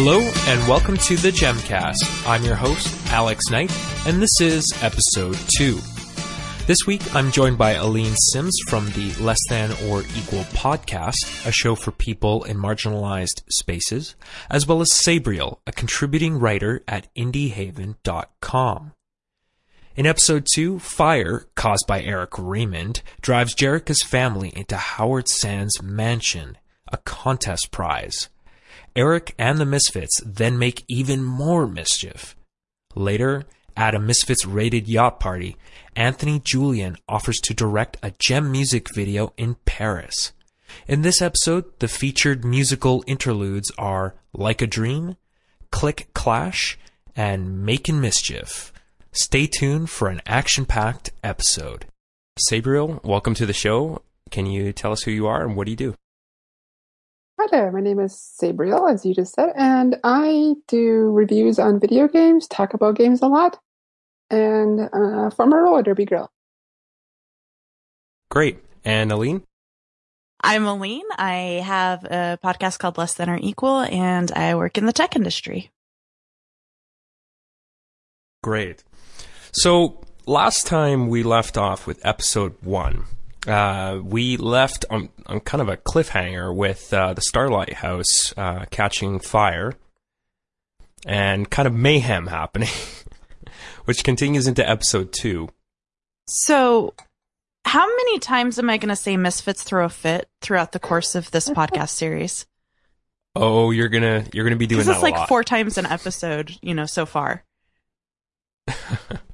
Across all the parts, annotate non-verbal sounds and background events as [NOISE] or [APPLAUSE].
Hello and welcome to the Gemcast. I'm your host, Alex Knight, and this is episode 2. This week I'm joined by Aleen Sims from the Less Than or Equal podcast, a show for people in marginalized spaces, as well as Sabriel, a contributing writer at indiehaven.com. In episode 2, fire, caused by Eric Raymond, drives Jerrica's family into Howard Sand's mansion, a contest prize. Eric and the Misfits then make even more mischief. Later, at a Misfits rated yacht party, Anthony Julian offers to direct a Jem music video in Paris. In this episode, the featured musical interludes are Like a Dream, Click Clash, and Makin' Mischief. Stay tuned for an action packed episode. Sabriel, welcome to the show. Can you tell us who you are and what do you do? Hi there, my name is Sabriel, as you just said, and I do reviews on video games, talk about games a lot, and uh, former roller derby girl. Great. And Aleen? I'm Aleen. I have a podcast called Less Than or Equal, and I work in the tech industry. Great. So last time we left off with episode one, uh, we left on, on kind of a cliffhanger with uh, the Starlight House uh, catching fire and kind of mayhem happening, [LAUGHS] which continues into episode two. So, how many times am I going to say Misfits throw a fit throughout the course of this podcast series? Oh, you're gonna you're gonna be doing that. It's like lot. four times an episode, you know, so far. [LAUGHS]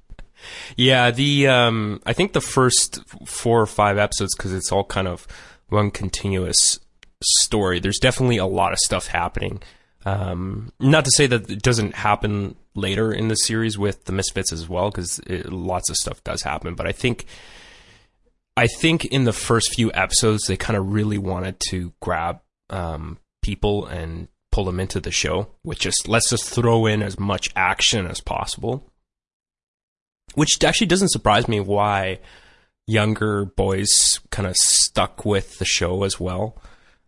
Yeah, the um, I think the first four or five episodes because it's all kind of one continuous story. There's definitely a lot of stuff happening. Um, not to say that it doesn't happen later in the series with the Misfits as well, because lots of stuff does happen. But I think, I think in the first few episodes they kind of really wanted to grab um, people and pull them into the show which just let's just throw in as much action as possible which actually doesn't surprise me why younger boys kind of stuck with the show as well,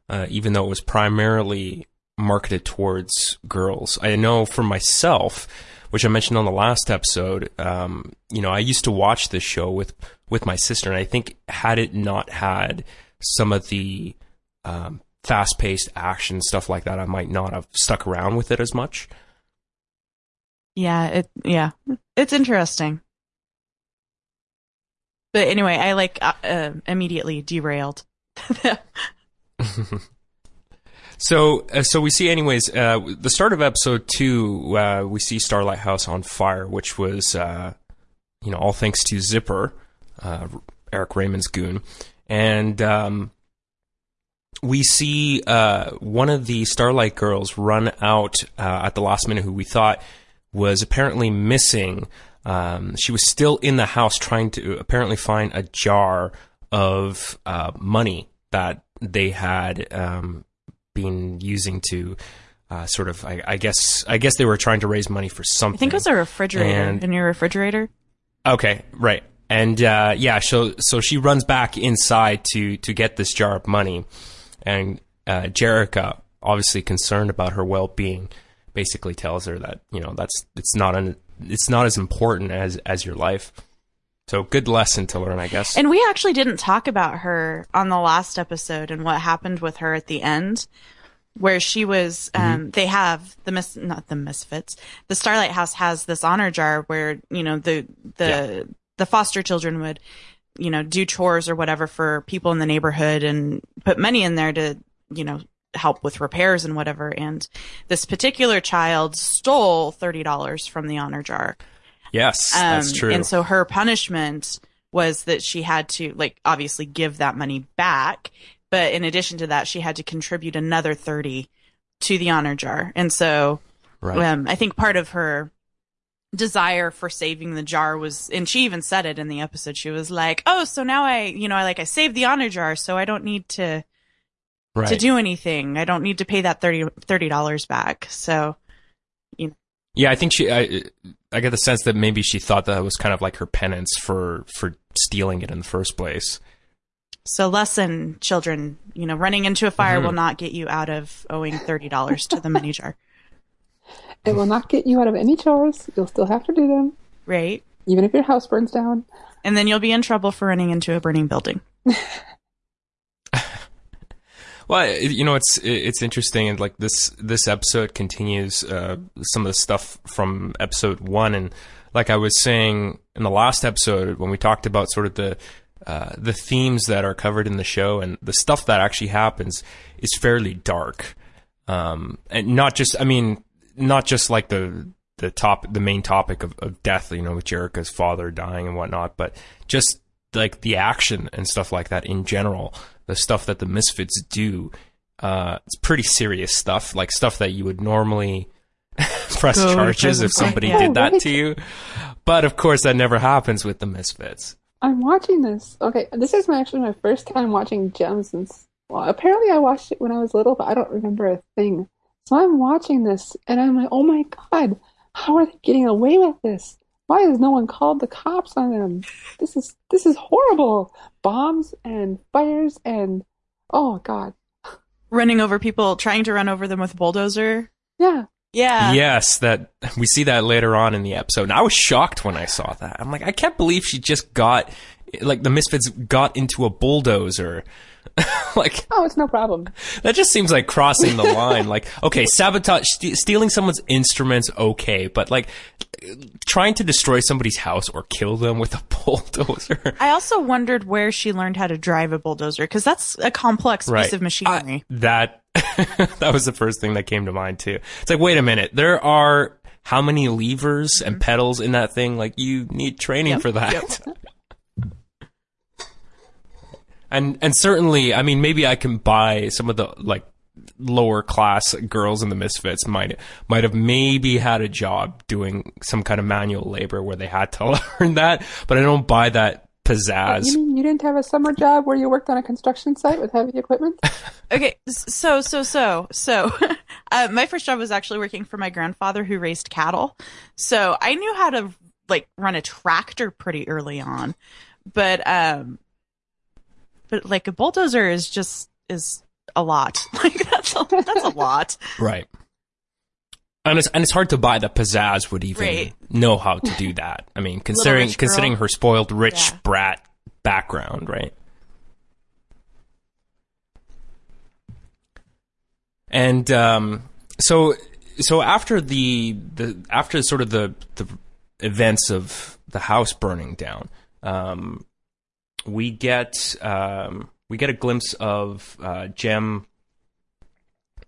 uh, even though it was primarily marketed towards girls. I know for myself, which I mentioned on the last episode, um, you know, I used to watch this show with with my sister, and I think had it not had some of the um, fast paced action stuff like that, I might not have stuck around with it as much. Yeah, it yeah, it's interesting. But anyway, I like uh, uh, immediately derailed. [LAUGHS] so, uh, so we see, anyways, uh, the start of episode two, uh, we see Starlight House on fire, which was, uh, you know, all thanks to Zipper, Eric Raymond's goon, and um, we see one of the Starlight girls run out at the last minute, who we thought was apparently missing. Um, she was still in the house trying to apparently find a jar of uh, money that they had um, been using to uh, sort of, I, I, guess, I guess they were trying to raise money for something. I think it was a refrigerator and, in your refrigerator. Okay, right, and uh, yeah, so so she runs back inside to to get this jar of money, and uh, Jerrica, obviously concerned about her well being, basically tells her that you know that's it's not an it's not as important as as your life. So good lesson to learn, I guess. And we actually didn't talk about her on the last episode and what happened with her at the end, where she was. Um, mm-hmm. They have the mis not the misfits. The Starlight House has this honor jar where you know the the yeah. the foster children would you know do chores or whatever for people in the neighborhood and put money in there to you know help with repairs and whatever. And this particular child stole $30 from the honor jar. Yes, um, that's true. And so her punishment was that she had to, like, obviously give that money back. But in addition to that, she had to contribute another 30 to the honor jar. And so right. um, I think part of her desire for saving the jar was and she even said it in the episode she was like oh so now i you know i like i saved the honor jar so i don't need to right. to do anything. I don't need to pay that 30 dollars back. So, you know. Yeah, I think she. I, I get the sense that maybe she thought that was kind of like her penance for for stealing it in the first place. So, lesson, children. You know, running into a fire mm-hmm. will not get you out of owing thirty dollars to the money jar. It will not get you out of any chores. You'll still have to do them, Right. even if your house burns down. And then you'll be in trouble for running into a burning building. [LAUGHS] Well, you know, it's it's interesting, and like this this episode continues uh, some of the stuff from episode one, and like I was saying in the last episode when we talked about sort of the uh, the themes that are covered in the show and the stuff that actually happens is fairly dark, um, and not just I mean not just like the the top the main topic of, of death, you know, with Jerrica's father dying and whatnot, but just like the action and stuff like that in general, the stuff that the Misfits do, uh, it's pretty serious stuff, like stuff that you would normally [LAUGHS] press Go charges if somebody Yeah. did that Right. to you. But of course, that never happens with the Misfits. I'm watching this. Okay, this is my, actually my first time watching Gems since. Well, apparently I watched it when I was little, but I don't remember a thing. So I'm watching this, and I'm like, oh my god, how are they getting away with this? Why has no one called the cops on them? This is this is horrible. Bombs and fires and oh god, Running over people, trying to run over them with a bulldozer. yeah. Yeah. yes, that we see that later on in the episode. And I was shocked when I saw that. I'm like, I can't believe she just got, like, the Misfits got into a bulldozer. [LAUGHS] like, Oh, it's no problem. That just seems like crossing the line. Like, okay, sabotage, st- stealing someone's instruments, okay, but like trying to destroy somebody's house or kill them with a [LAUGHS] bulldozer. I also wondered where she learned how to drive a bulldozer because that's a complex piece of machinery. I- that [LAUGHS] that was the first thing that came to mind too. It's like, wait a minute, there are how many levers and mm-hmm. pedals in that thing? Like, you need training Yep, for that. And and certainly, I mean, maybe I can buy some of the like lower class girls in the Misfits might might have maybe had a job doing some kind of manual labor where they had to [LAUGHS] learn that, but I don't buy that pizzazz. You mean you didn't have a summer job where you worked on a construction site with heavy equipment? [LAUGHS] Okay, so so so so, [LAUGHS] uh, my first job was actually working for my grandfather who raised cattle, so I knew how to like run a tractor pretty early on, but um, but like a bulldozer is just is a lot. [LAUGHS] Like that's a, that's a lot. Right. And it's and it's hard to buy that pizzazz would even Right. know how to do that. I mean, [LAUGHS] considering considering her spoiled rich Yeah. brat background, right? And um, so so after the the after sort of the the events of the house burning down, um, we get um, we get a glimpse of uh, Jem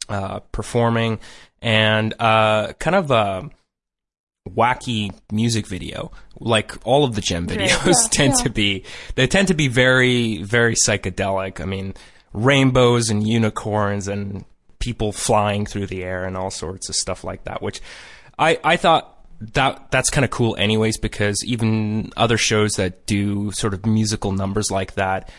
uh, performing and uh, kind of a wacky music video like all of the Jem Right. videos Yeah, [LAUGHS] tend yeah. to be they tend to be very very psychedelic i mean rainbows and unicorns and people flying through the air and all sorts of stuff like that which i i thought that that's kind of cool anyways because even other shows that do sort of musical numbers like that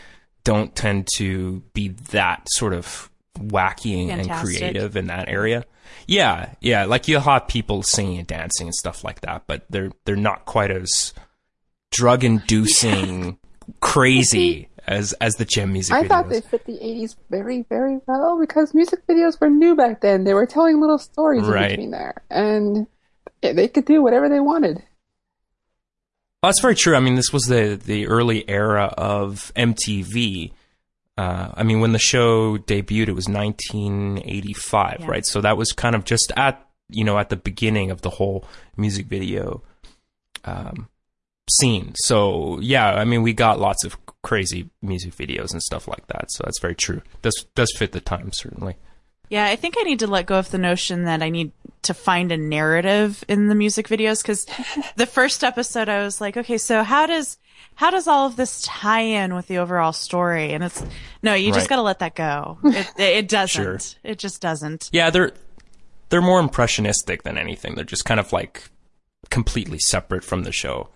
don't tend to be that sort of wacky and creative in that area. Yeah, yeah, like you'll have people singing and dancing and stuff like that, but they're they're not quite as drug inducing [LAUGHS] crazy as as the Jem music I videos. thought they fit the 80s very, very well because music videos were new back then. They were telling little stories Right. in between there. And yeah, they could do whatever they wanted. Well, that's very true. I mean, this was the the early era of MTV. Uh, I mean, when the show debuted, it was 1985, Yeah. right? So that was kind of just at you know at the beginning of the whole music video um, scene. So yeah, I mean, we got lots of crazy music videos and stuff like that. So that's very true. Does does fit the time certainly. Yeah, I think I need to let go of the notion that I need to find a narrative in the music videos because [LAUGHS] the first episode I was like, okay, so how does how does all of this tie in with the overall story? And it's no, you just Right. got to let that go. It [LAUGHS] it doesn't. Sure. It just doesn't. Yeah, they're they're more impressionistic than anything. They're just kind of like completely separate from the show.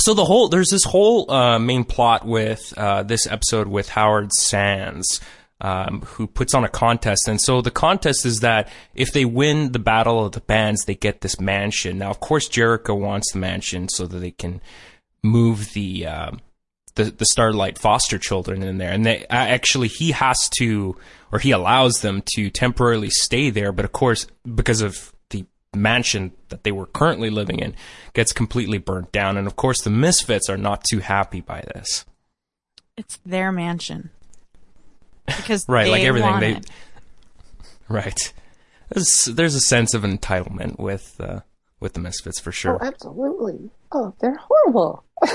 So the whole there's this whole uh, main plot with uh, this episode with Howard Sands, um, who puts on a contest, and so the contest is that if they win the battle of the bands, they get this mansion. Now, of course, Jerrica wants the mansion so that they can move the um the the Starlight foster children in there, and they actually he has to or he allows them to temporarily stay there, but of course because of the mansion that they were currently living in gets completely burnt down, and of course the Misfits are not too happy by this. It's their mansion because [LAUGHS] right, they like everything want they it. [LAUGHS] right. There's, there's a sense of entitlement with uh, with the Misfits for sure. Oh, absolutely. Oh, they're horrible. [LAUGHS]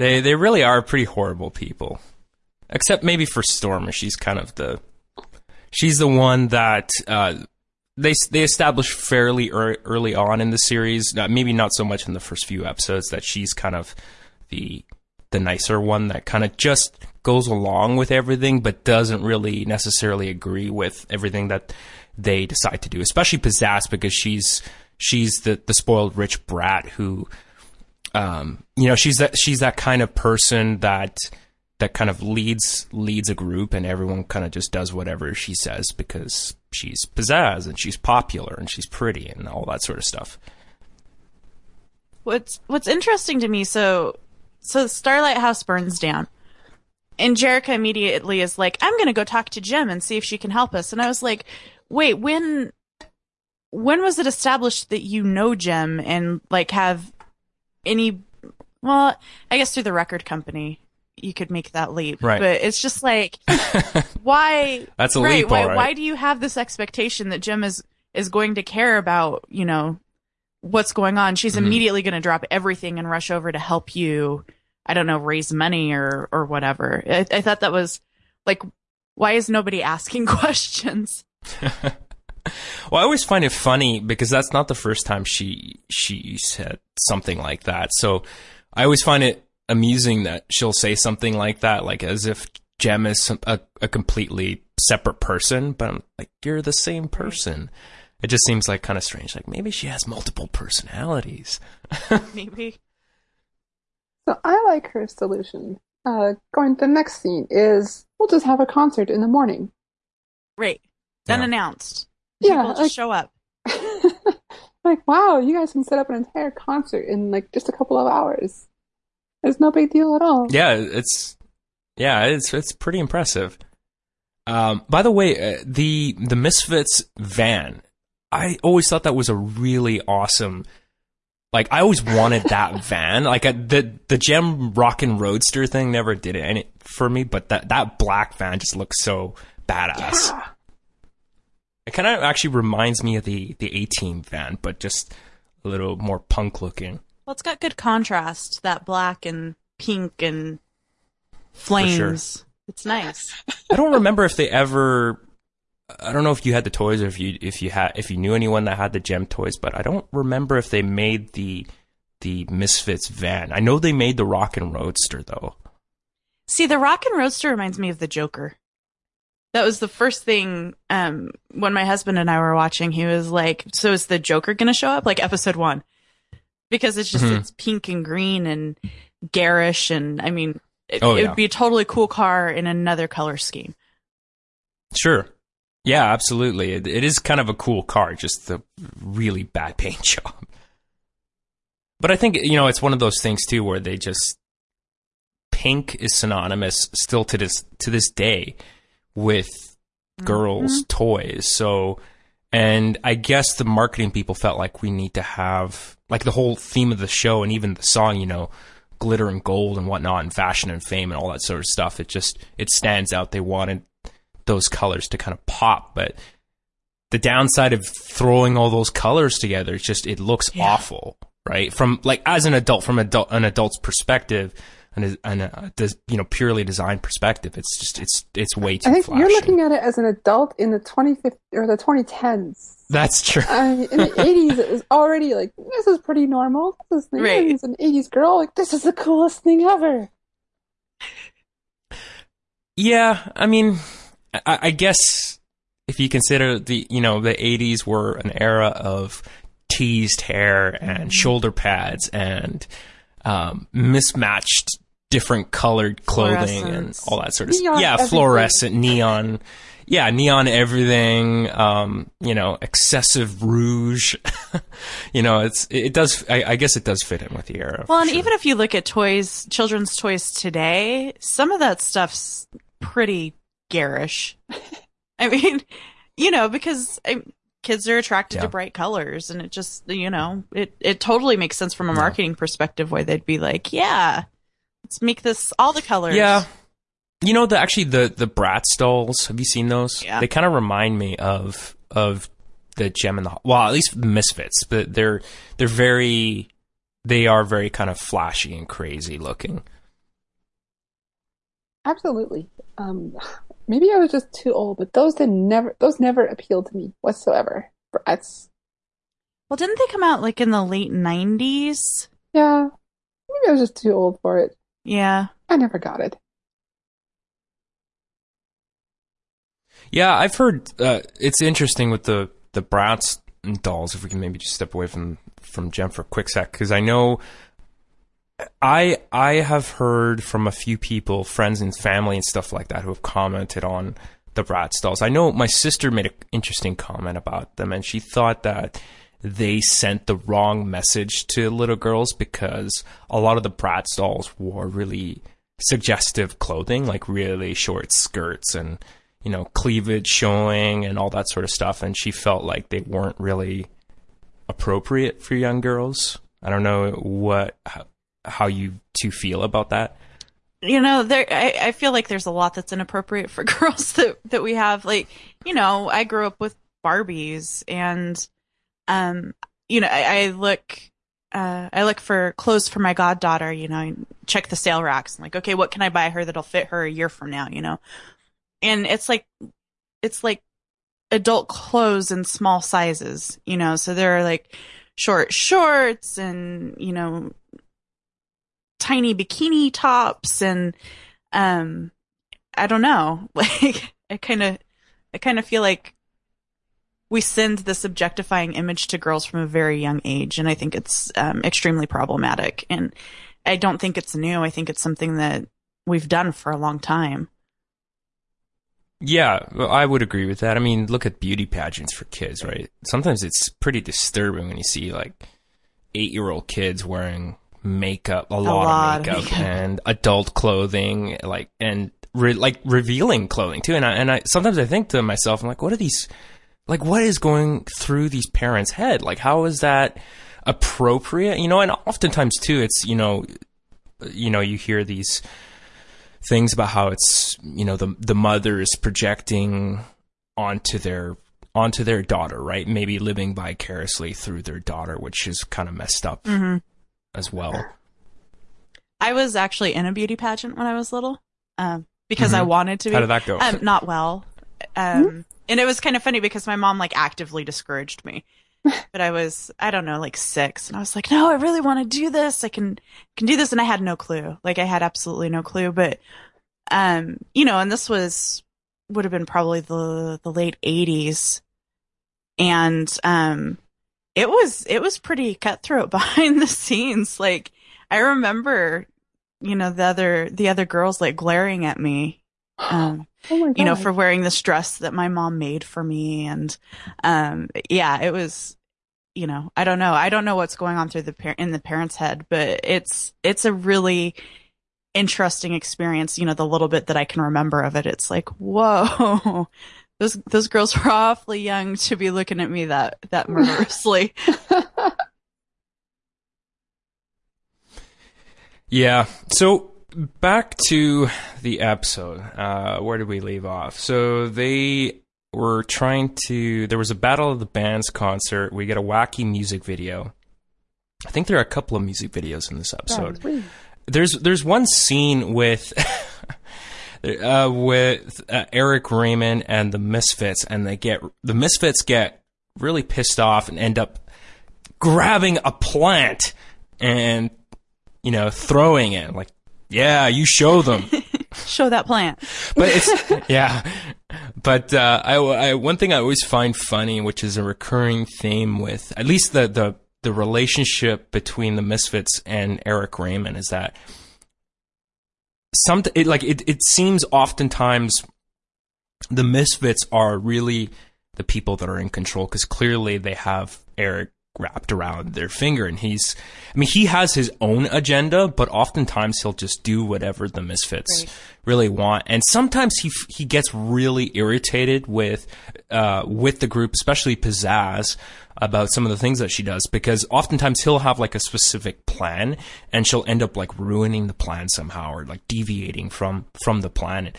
They they really are pretty horrible people. Except maybe for Storm, she's kind of the she's the one that uh, they they established fairly ear early on in the series. Uh, maybe not so much in the first few episodes that she's kind of the the nicer one that kind of just goes along with everything, but doesn't really necessarily agree with everything that they decide to do. Especially Pizzazz because she's she's the the spoiled rich brat who um, you know, she's that she's that kind of person that that kind of leads leads a group, and everyone kind of just does whatever she says because she's pizzazz and she's popular and she's pretty and all that sort of stuff. What's What's interesting to me, so so Starlight House burns down, and Jerrica immediately is like, "I'm gonna go talk to Jem and see if she can help us." And I was like, "Wait, when when was it established that you know Jem and like have any? Well, I guess through the record company." You could make that leap, Right. but it's just like, [LAUGHS] why? That's a right, leap, Why, right. why do you have this expectation that Jem is is going to care about you know what's going on? She's Mm-hmm. immediately going to drop everything and rush over to help you. I don't know, raise money or or whatever. I, I thought that was like, why is nobody [LAUGHS] asking questions? [LAUGHS] Well, I always find it funny because that's not the first time she she said something like that. So I always find it amusing that she'll say something like that, like as if Jem is some, a, a completely separate person. But I'm like, you're the same person. It just seems like kind of strange. Like maybe she has multiple personalities. [LAUGHS] Maybe. So I like her solution. Uh, going to the next scene is we'll just have a concert in the morning. Right. Yeah. Unannounced. Yeah, People just like- show up. [LAUGHS] like, wow, you guys can set up an entire concert in like just a couple of hours. It's no big deal at all. Yeah, it's yeah, it's it's pretty impressive. Um, by the way, uh, the the Misfits van, I always thought that was a really awesome. Like I always wanted that [LAUGHS] van. Like uh the the Jem Rockin' Roadster thing never did it any for me, but that that black van just looks so badass. Yeah. It kind of actually reminds me of the the A Team van, but just a little more punk looking. Well, it's got good contrast. That black and pink and flames. It's nice. I don't remember if they ever. I don't know if you had the toys or if you if you had if you knew anyone that had the Jem toys, but I don't remember if they made the the Misfits van. I know they made the Rockin' Roadster though. See, the Rock and Roadster reminds me of the Joker. That was the first thing um, when my husband and I were watching. He was like, "So is the Joker going to show up?" Like episode one, because it's just Mhm. it's pink and green and garish, and I mean, it, Oh, it yeah. would be a totally cool car in another color scheme. Sure. Yeah, absolutely. It, it is kind of a cool car, just the really bad [LAUGHS] paint job. But I think you know it's one of those things too where they just pink is synonymous still to this to this day with mm-hmm. girls' toys. So, and I guess the marketing people felt like we need to have like the whole theme of the show and even the song, you know, glitter and gold and whatnot, and fashion and fame and all that sort of stuff. It just it stands out. They wanted those colors to kind of pop, but the downside of throwing all those colors together, it's just it looks Yeah. awful, right? From like as an adult, from adult an adult's perspective. And, and a, uh, des- you know, purely design perspective, it's just it's it's way too I think flashy. you're looking at it as an adult in the 2050 or the 2010s. That's true. I mean, in the [LAUGHS] 80s, it was already like, this is pretty normal. This is the Right. 80s, an 80s girl. Like, this is the coolest thing ever. Yeah, I mean, I, I guess if you consider the you know the '80s were an era of teased hair and shoulder pads and um, mismatched, different colored clothing and all that sort of Neon stuff. Yeah, everything. fluorescent neon. yeah, neon everything, um, you know, excessive rouge. [LAUGHS] you know, it's it does. I, I, guess it does fit in with the era. Well, and sure. even if you look at toys, children's toys today, some of that stuff's pretty garish. [LAUGHS] I mean, you know, because I, kids are attracted yeah. to bright colors, and it just, you know, it it totally makes sense from a marketing yeah. perspective why they'd be like, yeah, let's make this all the colors. Yeah. You know the actually the the Bratz dolls. Have you seen those? Yeah. They kind of remind me of of the Jem and the well, at least the Misfits, but they're they're very they are very kind of flashy and crazy looking. Absolutely. Um, maybe I was just too old, but those did never those never appealed to me whatsoever. Bratz. Well, didn't they come out like in the late nineties? Yeah. Maybe I was just too old for it. Yeah. I never got it. Yeah, I've heard uh, it's interesting with the the Bratz dolls. If we can maybe just step away from from Jem for a quick sec, because I know I I have heard from a few people, friends and family and stuff like that, who have commented on the Bratz dolls. I know my sister made an interesting comment about them, and she thought that they sent the wrong message to little girls because a lot of the Bratz dolls wore really suggestive clothing, like really short skirts and you know, cleavage showing and all that sort of stuff. And she felt like they weren't really appropriate for young girls. I don't know what how, you two feel about that. You know, there I, I feel like there's a lot that's inappropriate for [LAUGHS] girls that that we have. Like, you know, I grew up with Barbies, and um, you know, I, I look uh, I look for clothes for my goddaughter, you know, check the sale racks. Like, okay, what can I buy her that'll fit her a year from now, you know? and it's like it's like adult clothes in small sizes, you know. So there are like short shorts and you know tiny bikini tops and um I don't know. [LAUGHS] Like I kind of I kind of feel like we send this objectifying image to girls from a very young age and I think it's um, extremely problematic and I don't think it's new. I think it's something that we've done for a long time. Yeah, I would agree with that. I mean, look at beauty pageants for kids, right? Sometimes it's pretty disturbing when you see like eight year old kids wearing makeup, a, a lot, lot, of makeup, makeup, [LAUGHS] and adult clothing, like and re- like revealing clothing too. And I, and I sometimes I think to myself, I'm like, what are these? Like, what is going through these parents' head? Like, how is that appropriate? You know, and oftentimes too, it's you know, you know, you hear these things about how it's you know the the mother is projecting onto their onto their daughter, right? Maybe living vicariously through their daughter, which is kind of messed up mm-hmm. As well. I was actually in a beauty pageant when I was little um, because mm-hmm. I wanted to be. How did that go? Um, not well. Um, mm-hmm. And it was kind of funny because my mom like actively discouraged me. [LAUGHS] but I was, I don't know, like six, and I was like, no, I really want to do this. I can, can do this, and I had no clue. Like I had absolutely no clue. But, um, you know, and this was would have been probably the the late '80s, and um, it was it was pretty cutthroat [LAUGHS] behind the scenes. Like I remember, you know, the other the other girls like glaring at me [GASPS] um, oh you know, for wearing this dress that my mom made for me. And, um, yeah, it was, you know, I don't know. I don't know what's going on through the par- in the parents' head, but it's, it's a really interesting experience. You know, the little bit that I can remember of it, it's like, [LAUGHS] whoa, those, those girls were [LAUGHS] awfully young to be looking at me that, that murderously. [LAUGHS] yeah. So back to the episode. Uh, where did we leave off? So they were trying to. There was a Battle of the Bands concert. We get a wacky music video. I think there are a couple of music videos in this episode. There's there's one scene with. [LAUGHS] uh, with uh, Eric Raymond and the Misfits, and they get the Misfits get really pissed off and end up grabbing a plant and you know throwing it like yeah, you show them. [LAUGHS] show that plant. but it's [LAUGHS] yeah. But uh, I, I one thing I always find funny, which is a recurring theme with at least the the the relationship between the Misfits and Eric Raymond is that some it, like it it seems oftentimes the misfits are really the people that are in control because clearly they have Eric wrapped around their finger and he's I mean he has his own agenda but oftentimes he'll just do whatever the misfits Right. really want and sometimes he he gets really irritated with uh with the group especially Pizzazz about some of the things that she does because oftentimes he'll have like a specific plan and she'll end up like ruining the plan somehow or like deviating from from the plan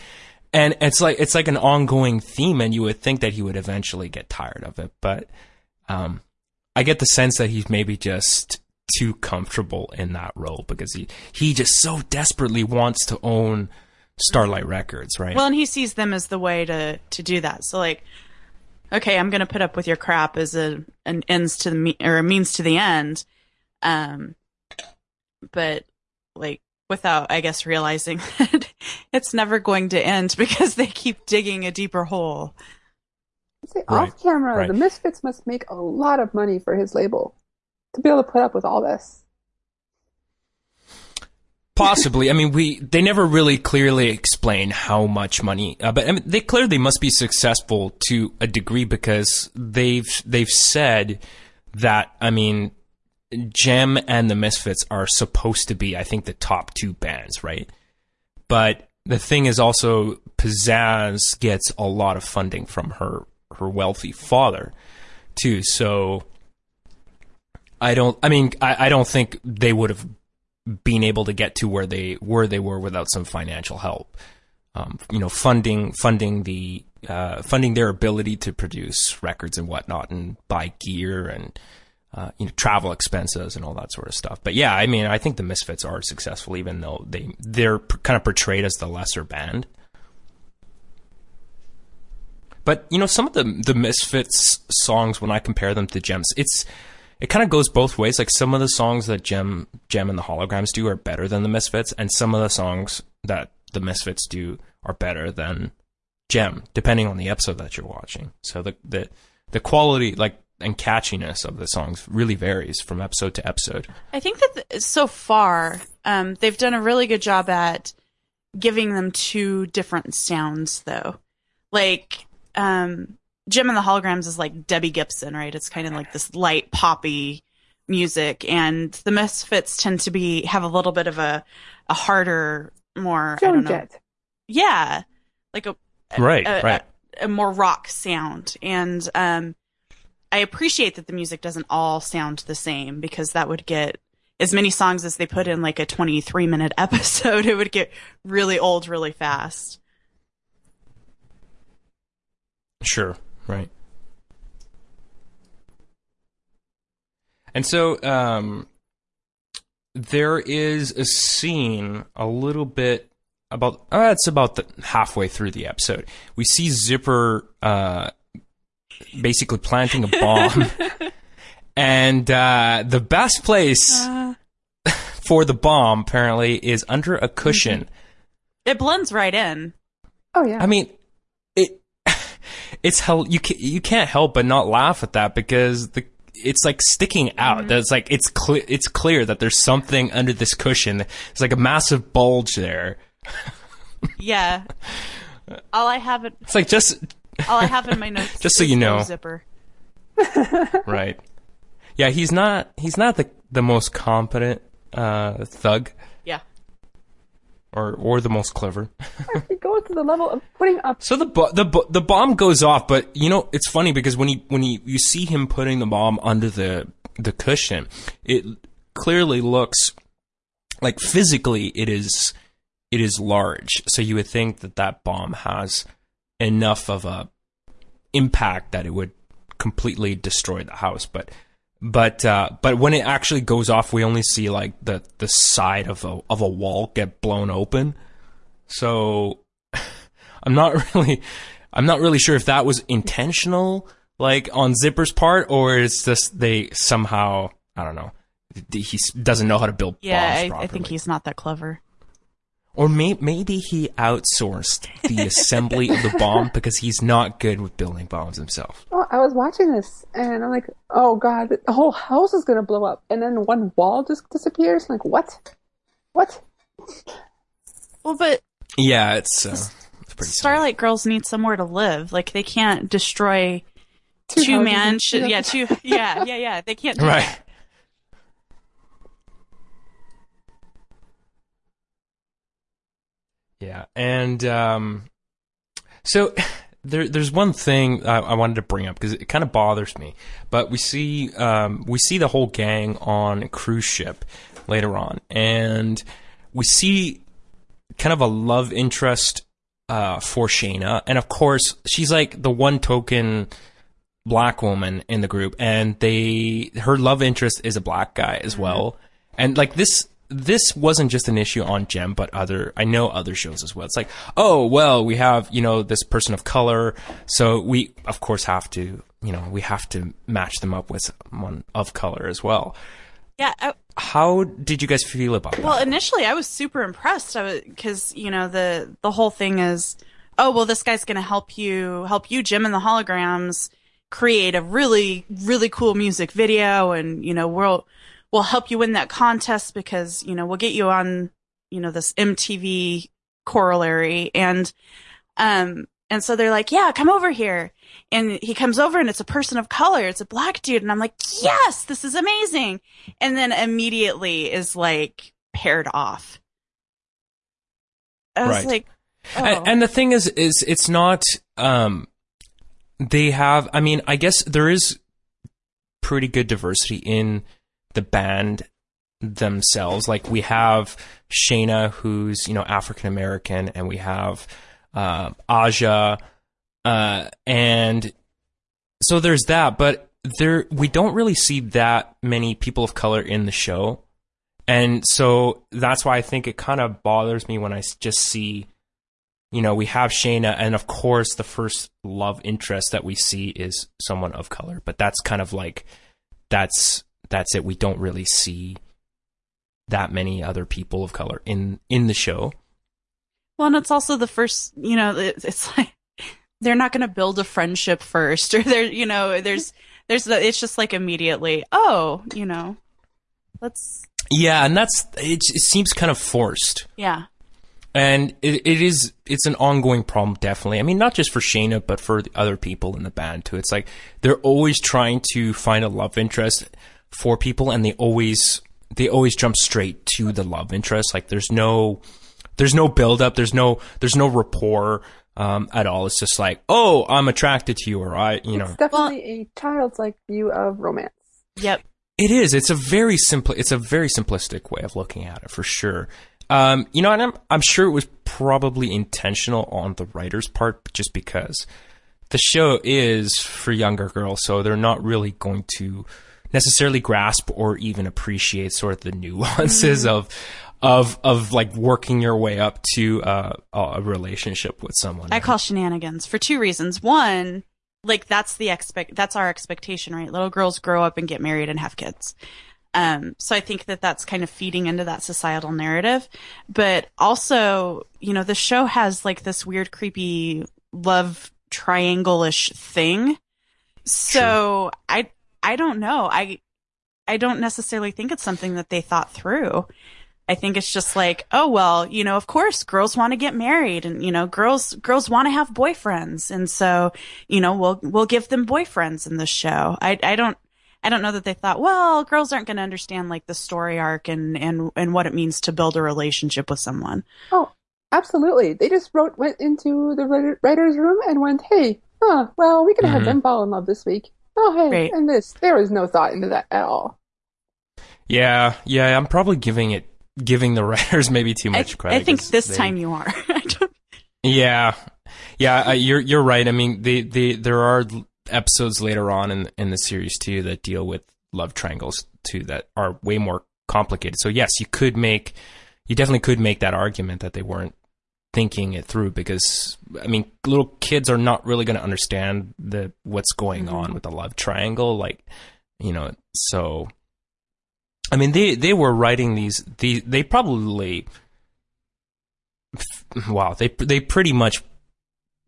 and it's like it's like an ongoing theme and you would think that he would eventually get tired of it but um I get the sense that he's maybe just too comfortable in that role because he he just so desperately wants to own Starlight Records, right? Well, and he sees them as the way to to do that. So like, okay, I'm to put up with your crap as a an ends to the me- or a means to the end, um, but like without, I guess, realizing [LAUGHS] that it's never going to end [LAUGHS] because they keep digging a deeper hole. Say, Right, off camera, right. the Misfits must make a lot of money for his label to be able to put up with all this. Possibly. I mean, we they never really clearly explain how much money, uh, but I mean, they clearly must be successful to a degree because they've they've said that. I mean, Jem and the Misfits are supposed to be, I think, the top two bands, right? But the thing is also, Pizzazz gets a lot of funding from her her wealthy father, too. So. I don't. I mean, I, I don't think they would have been able to get to where they where they were without some financial help. Um, you know, funding funding the uh, funding their ability to produce records and whatnot, and buy gear and uh, you know travel expenses and all that sort of stuff. But yeah, I mean, I think the Misfits are successful, even though they they're kind of portrayed as the lesser band. But you know, some of the the Misfits songs, when I compare them to Jem's, it's it kind of goes both ways. Like some of the songs that Jem Jem and the Holograms do are better than the Misfits, and some of the songs that the Misfits do are better than Jem, depending on the episode that you're watching. So the the the quality, like and catchiness of the songs, really varies from episode to episode. I think that th- so far, um, they've done a really good job at giving them two different sounds, though. Like, um, Jem and the Holograms is like Debbie Gibson, right? It's kind of like this light poppy music, and the Misfits tend to be have a little bit of a a harder, more I don't know, Jett. yeah, like a Right, a, right. a, a more rock sound. And um, I appreciate that the music doesn't all sound the same because that would get as many songs as they put in like a 23 minute [LAUGHS] episode. It would get really old really fast. Sure, right. And so um, there is a scene a little bit about uh, it's about the, halfway through the episode. We see Zipper uh, basically planting a bomb, [LAUGHS] and uh, the best place uh. [LAUGHS] for the bomb apparently is under a cushion. Mm-hmm. It blends right in. Oh yeah. I mean, it [LAUGHS] it's hell. You can, you can't help but not laugh at that because the it's like sticking out. Mm-hmm. That's like it's clear. It's clear that there's something under this cushion. It's like a massive bulge there. Yeah. All I have it, It's like just all I have in my notes. [LAUGHS] Just so you know. zipper. [LAUGHS] right. Yeah, he's not. He's not the the most competent uh, thug Yeah. or or the most clever. it goes to the level of putting up. So the bo- the bo- the bomb goes off, but you know it's funny because when he when he you see him putting the bomb under the the cushion, it clearly looks like physically it is it is large. So you would think that that bomb has enough of a impact that it would completely destroy the house, but but uh, but when it actually goes off, we only see like the the side of a of a wall get blown open. So [LAUGHS] I'm not [LAUGHS] really I'm not really sure if that was intentional, like on Zipper's part, or it's just they somehow I don't know. He doesn't know how to build Yeah, bombs I, I think he's not that clever. Or may- maybe he outsourced the [LAUGHS] assembly of the bomb because he's not good with building bombs himself. Oh, I was watching this and I'm like, oh god, the whole house is gonna blow up, and then one wall just disappears. I'm like, what? What? Well, but Yeah, it's uh, it's pretty silly. Starlight Girls need somewhere to live. Like they can't destroy two, houses man. and- Sh- yeah, two. Yeah, yeah, yeah. They can't. Do [LAUGHS] right. that. Yeah, and um, so [LAUGHS] there, there's one thing I, I wanted to bring up because it kind of bothers me. But we see um, we see the whole gang on a cruise ship later on, and we see kind of a love interest uh, for Shana, and of course she's like the one token black woman in the group, and they her love interest is a black guy as well, and like this. This wasn't just an issue on Gem, but other I know other shows as well. It's like, oh well, we have you know this person of color, so we of course have to you know we have to match them up with someone of color as well. Yeah. I, How did you guys feel about it? well, that? initially I was super impressed. Because you know the the whole thing is, oh well, this guy's going to help you help you, Jem, and the holograms create a really really cool music video, and you know we'll we'll help you win that contest because you know we'll get you on you know this MTV corollary and um and so they're like yeah come over here and he comes over and it's a person of color it's a black dude and I'm like yes this is amazing and then immediately is like paired off I was Right. like oh. And, and the thing is, is it's not. Um, they have. I mean, I guess there is pretty good diversity in the band themselves. Like we have Shana, who's you know African American, and we have uh, Aja, uh, and so there's that. But there, we don't really see that many people of color in the show. And so that's why I think it kind of bothers me when I just see you know, we have Shana, and of course, the first love interest that we see is someone of color. But that's kind of like that's that's it. We don't really see that many other people of color in in the show. Well, and it's also the first, you know, it- it's like they're not going to build a friendship first, [LAUGHS] or they're, you know, there's, there's, the, it's just like immediately, oh, you know, let's, Yeah, and that's it. It seems kind of forced, yeah, and it, it is it's an ongoing problem. Definitely, I mean, not just for Shana, but for the other people in the band too. It's like they're always trying to find a love interest for people, and they always they always jump straight to the love interest. Like there's no there's no build up. There's no there's no rapport um, at all. It's just like, oh, I'm attracted to you, or I, you know, It's definitely a child's like view of romance. yep. It is. It's a very simple. It's a very simplistic way of looking at it, for sure. Um, you know, and I'm I'm sure it was probably intentional on the writer's part, just because the show is for younger girls, so they're not really going to necessarily grasp or even appreciate sort of the nuances of of of like working your way up to uh, a relationship with someone. I call shenanigans for two reasons. One, like that's the expect, that's our expectation, right? Little girls grow up and get married and have kids. Um, so I think that that's kind of feeding into that societal narrative. But also, you know, the show has like this weird, creepy love triangle-ish thing. So I, I don't know. I, I don't necessarily think it's something that they thought through. I think it's just like, oh well, you know, of course girls want to get married and you know, girls girls want to have boyfriends and so, you know, we'll we'll give them boyfriends in the show. I I don't I don't know that they thought, well, girls aren't going to understand like the story arc and and and what it means to build a relationship with someone. Oh, absolutely. They just wrote went into the writer, writer's room and went, "Hey, huh, well, we can have Mhm. them fall in love this week." Oh, hey, Right. and this. There was no thought into that at all. Yeah, yeah. I'm probably giving it giving the [LAUGHS] writers maybe too I, much credit. I think this they- time you are. [LAUGHS] Yeah, yeah, uh, you're you're right. I mean, they, they there are episodes later on in in the series too that deal with love triangles too that are way more complicated. So yes, you could make you definitely could make that argument that they weren't thinking it through because I mean, little kids are not really going to understand the what's going Mhm. on with the love triangle, like you know. So, I mean, they they were writing these. They they probably wow they they pretty much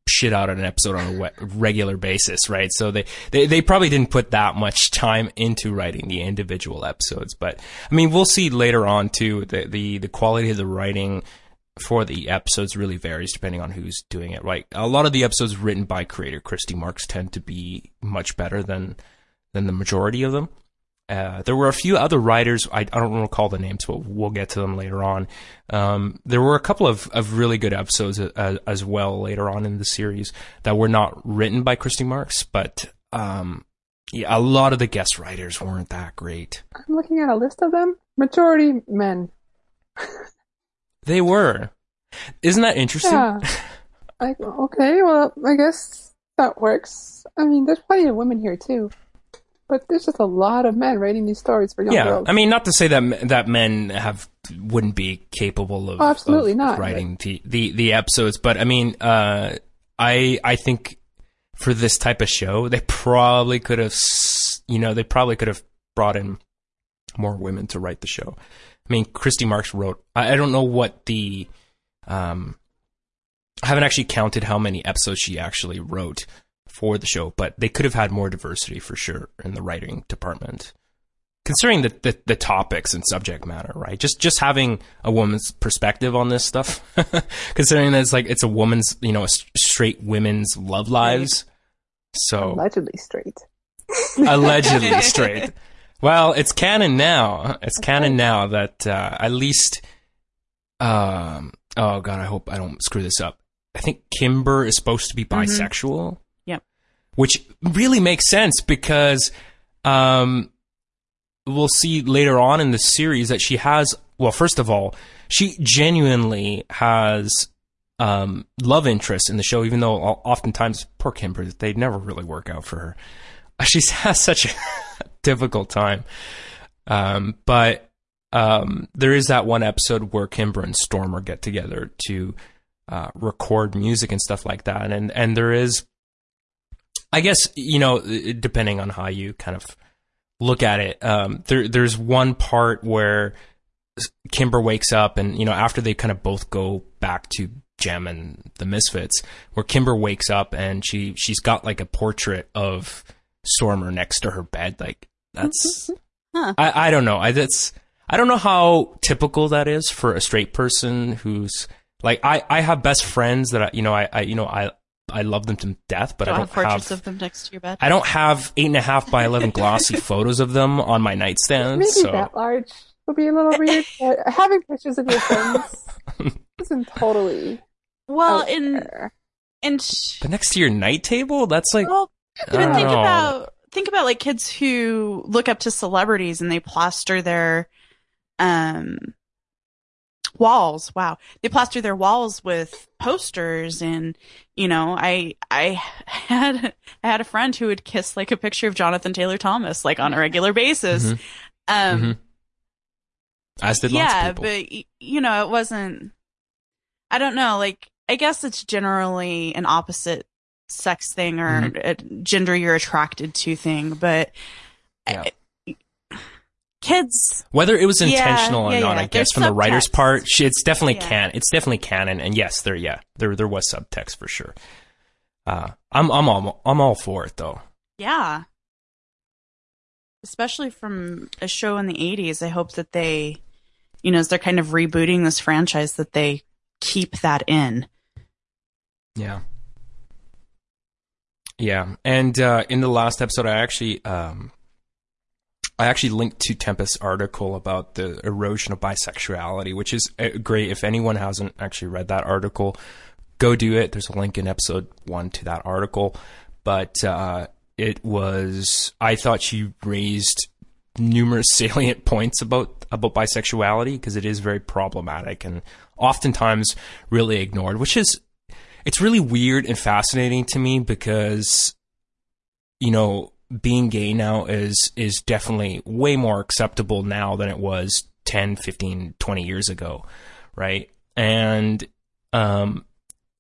shit out an episode on a regular basis right so they, they they probably didn't put that much time into writing the individual episodes but i mean we'll see later on too the the, the quality of the writing for the episodes really varies depending on who's doing it. Right, a lot of the episodes written by creator Christy Marx tend to be much better than than the majority of them. Uh, there were a few other writers. I, I, don't recall the names, but we'll get to them later on. Um, there were a couple of, of really good episodes as, uh, as, well later on in the series that were not written by Christy Marx, but um, yeah, a lot of the guest writers weren't that great. I'm looking at a list of them. Majority men. They were. Isn't that interesting? Yeah. [LAUGHS] Like, okay, well, I guess that works. I mean, there's plenty of women here too. But there's just a lot of men writing these stories for young yeah, girls. I mean, not to say that that men have wouldn't be capable of, oh, absolutely of not, writing the, the the episodes, but I mean, uh, I I think for this type of show, they probably could have, you know, they probably could have brought in more women to write the show. I mean, Christy Marx wrote. I, I don't know what the, um, I haven't actually counted how many episodes she actually wrote for the show, but they could have had more diversity for sure in the writing department. Considering the, the, the topics and subject matter, right? Just just having a woman's perspective on this stuff, [LAUGHS] considering that it's like it's a woman's, you know, straight women's love lives. So allegedly straight. allegedly straight. [LAUGHS] Well, it's canon now. It's canon now that uh, at least. Um. Oh God, I hope I don't screw this up. I think Kimber is supposed to be mm-hmm. bisexual. Mm-hmm which really makes sense because um, we'll see later on in the series that she has. Well, first of all, she genuinely has um, love interest in the show, even though oftentimes poor Kimber they never really work out for her. [LAUGHS] She has such a difficult time, um, but um, there is that one episode where Kimber and Stormer get together to uh, record music and stuff like that, and and there is I guess you know, depending on how you kind of look at it, um, there there's one part where Kimber wakes up, and you know, after they kind of both go back to Jem and the Misfits, where Kimber wakes up and she she's got like a portrait of Stormer next to her bed. Like that's [LAUGHS] huh. I I don't know. I that's I don't know how typical that is for a straight person who's like I I have best friends that I you know I I you know I I love them to death, but don't I don't have portraits have, of them next to your bed. I don't have eight and a half by eleven glossy [LAUGHS] photos of them on my nightstand. Maybe so. that large would be a little weird. But [LAUGHS] having pictures of your friends isn't totally well in in but next to your night table. That's like well, think know. about think about like kids who look up to celebrities and they plaster their um walls. Wow. They plaster their walls with posters and, you know, I, I had, I had a friend who would kiss like a picture of Jonathan Taylor Thomas, like on a regular basis. Mm-hmm. Um, mm-hmm. As did yeah, but you know, it wasn't, I don't know, like, I guess it's generally an opposite sex thing or mm-hmm. gender you're attracted to thing, but yeah. I, kids. Whether it was intentional yeah, or not. I guess There's from the writer's part, it's definitely can. It's definitely canon, and yes, there, yeah, there, there was subtext for sure. Uh, I'm, I'm all, I'm all for it though. Yeah. Especially from a show in the '80s, I hope that they, you know, as they're kind of rebooting this franchise, that they keep that in. Yeah. Yeah, and uh, in the last episode, I actually um, I actually linked to Tempest's article about the erosion of bisexuality, which is uh, great. If anyone hasn't actually read that article, go do it. There's a link in episode one to that article. But uh, it was, I thought she raised numerous [LAUGHS] salient points about about bisexuality because it is very problematic and oftentimes really ignored, which is it's really weird and fascinating to me because you know being gay now is is definitely way more acceptable now than it was 10, 15, 20 years ago, right? And um,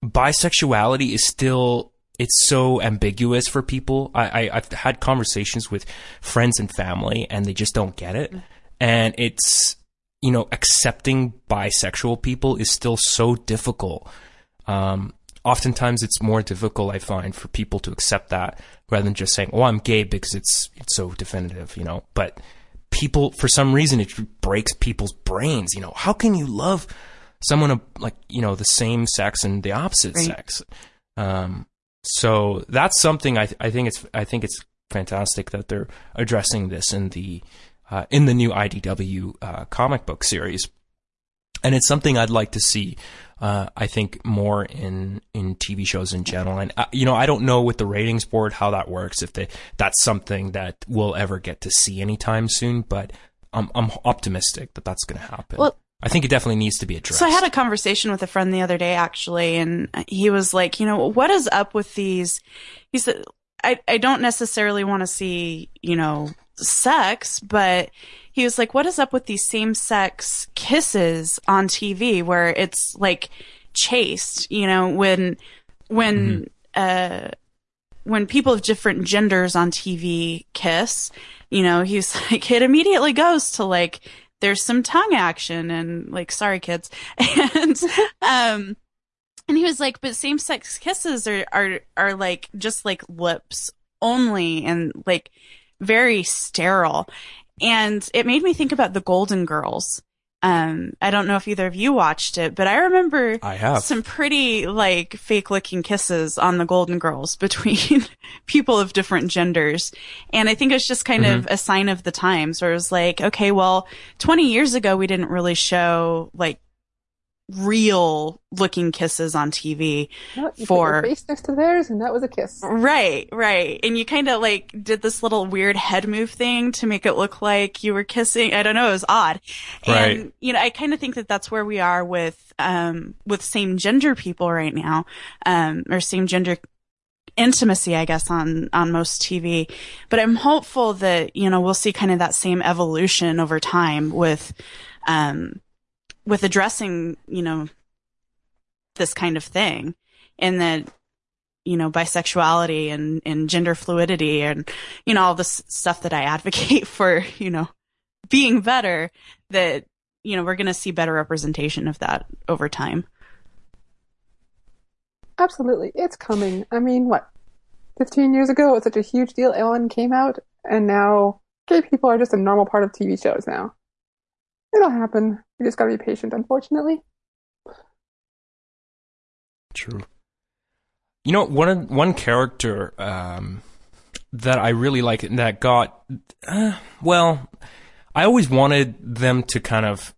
bisexuality is still it's so ambiguous for people. I, I have had conversations with friends and family, and they just don't get it. And it's you know accepting bisexual people is still so difficult. Um, oftentimes it's more difficult, I find, for people to accept that rather than just saying, "Oh, I'm gay," because it's it's so definitive, you know. But people, for some reason, it breaks people's brains. You know, how can you love someone of like you know the same sex and the opposite Right. sex. Um, so that's something I th- I think it's I think it's fantastic that they're addressing this in the uh, in the new IDW uh, comic book series, and it's something I'd like to see. Uh, I think more in in TV shows in general, and uh, you know I don't know with the ratings board how that works if they that's something that we'll ever get to see anytime soon, but I'm I'm optimistic that that's going to happen. Well- I think it definitely needs to be addressed. So I had a conversation with a friend the other day, actually, and he was like, you know, what is up with these? He said, I, I don't necessarily want to see, you know, sex, but he was like, what is up with these same sex kisses on TV where it's like chaste, you know, when, when, uh, when people of different genders on TV kiss, you know, he's [LAUGHS] like, it immediately goes to like, there's some tongue action and like, sorry kids. [LAUGHS] And, um, and he was like, but same sex kisses are, are, are like, just like lips only and like very sterile. And it made me think about the Golden Girls. Um, I don't know if either of you watched it, but I remember I have. some pretty like fake looking kisses on the Golden Girls [LAUGHS] between people of different genders. And I think it's just kind of a sign of the times where it was like, okay, well, 20 years ago, we didn't really show like real looking kisses on TV. No, For- your face next to theirs, and that was a kiss. Right, right. And you kind of like did this little weird head move thing to make it look like you were kissing. I don't know. It was odd. Right. And, you know, I kind of think that that's where we are with, um, with same gender people right now, um, or same gender intimacy, I guess, on, on most TV. But I'm hopeful that, you know, we'll see kind of that same evolution over time with, um, with addressing, you know, this kind of thing and that, you know, bisexuality and, and gender fluidity and, you know, all this stuff that I advocate [LAUGHS] for, you know, being better that, you know, we're going to see better representation of that over time. Absolutely, it's coming. I mean, what? Fifteen years ago, it was such a huge deal. Ellen came out, and now gay people are just a normal part of TV shows now. It'll happen. We just gotta be patient, unfortunately. True. You know, one one character um, that I really like that got uh, well, I always wanted them to kind of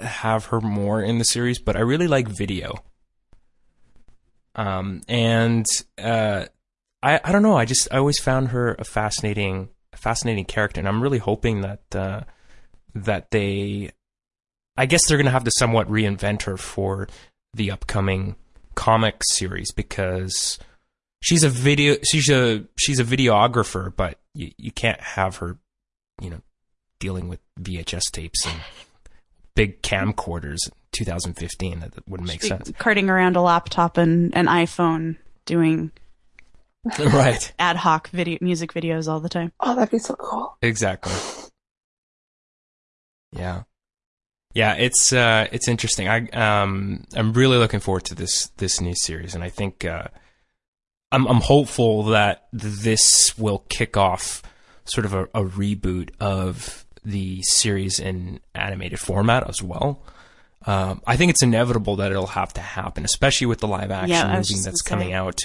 have her more in the series, but I really like Video. Um, and uh, I I don't know, I just I always found her a fascinating fascinating character, and I'm really hoping that uh, that they, I guess they're gonna have to somewhat reinvent her for the upcoming comic series because she's a video she's a she's a videographer but you, you can't have her you know dealing with VHS tapes and big camcorders in 2015 that, that wouldn't make sense Carting around a laptop and an iPhone doing [LAUGHS] right ad hoc video music videos all the time. Oh, that'd be so cool. exactly yeah yeah it's uh it's interesting. I um i'm really looking forward to this this new series and i think uh i'm i'm hopeful that this will kick off sort of a, a reboot of the series in animated format as well. Um, I think it's inevitable that it'll have to happen, especially with the live action Yeah, movie that's coming out.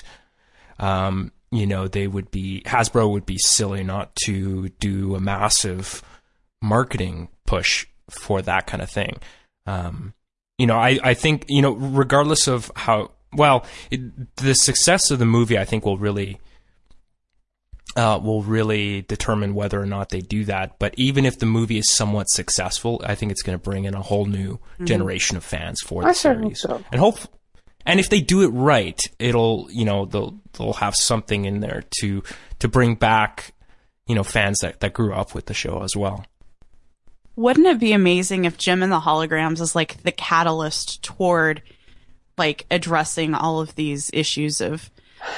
Um, you know, they would be Hasbro would be silly not to do a massive marketing push for that kind of thing. Um, you know, I, I think you know, regardless of how well it, the success of the movie, I think will really uh, will really determine whether or not they do that. But even if the movie is somewhat successful, I think it's going to bring in a whole new generation of fans for the I series. so. And hope, and if they do it right, it'll you know they'll they'll have something in there to to bring back you know fans that that grew up with the show as well. Wouldn't it be amazing if Jem and the Holograms is like the catalyst toward like addressing all of these issues of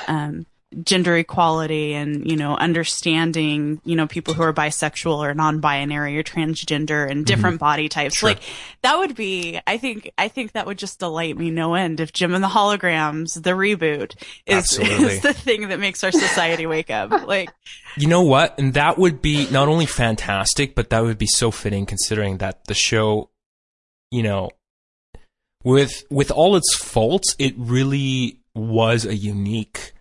um, gender equality and you know understanding you know people who are bisexual or non-binary or transgender and mm-hmm. different body types Sure. like that would be i think i think that would just delight me no end if jem and the holograms the reboot is, is the thing that makes our society wake up [LAUGHS] like You know what? And that would be not only fantastic, but that would be so fitting considering that the show, you know, with with all its faults, it really was a unique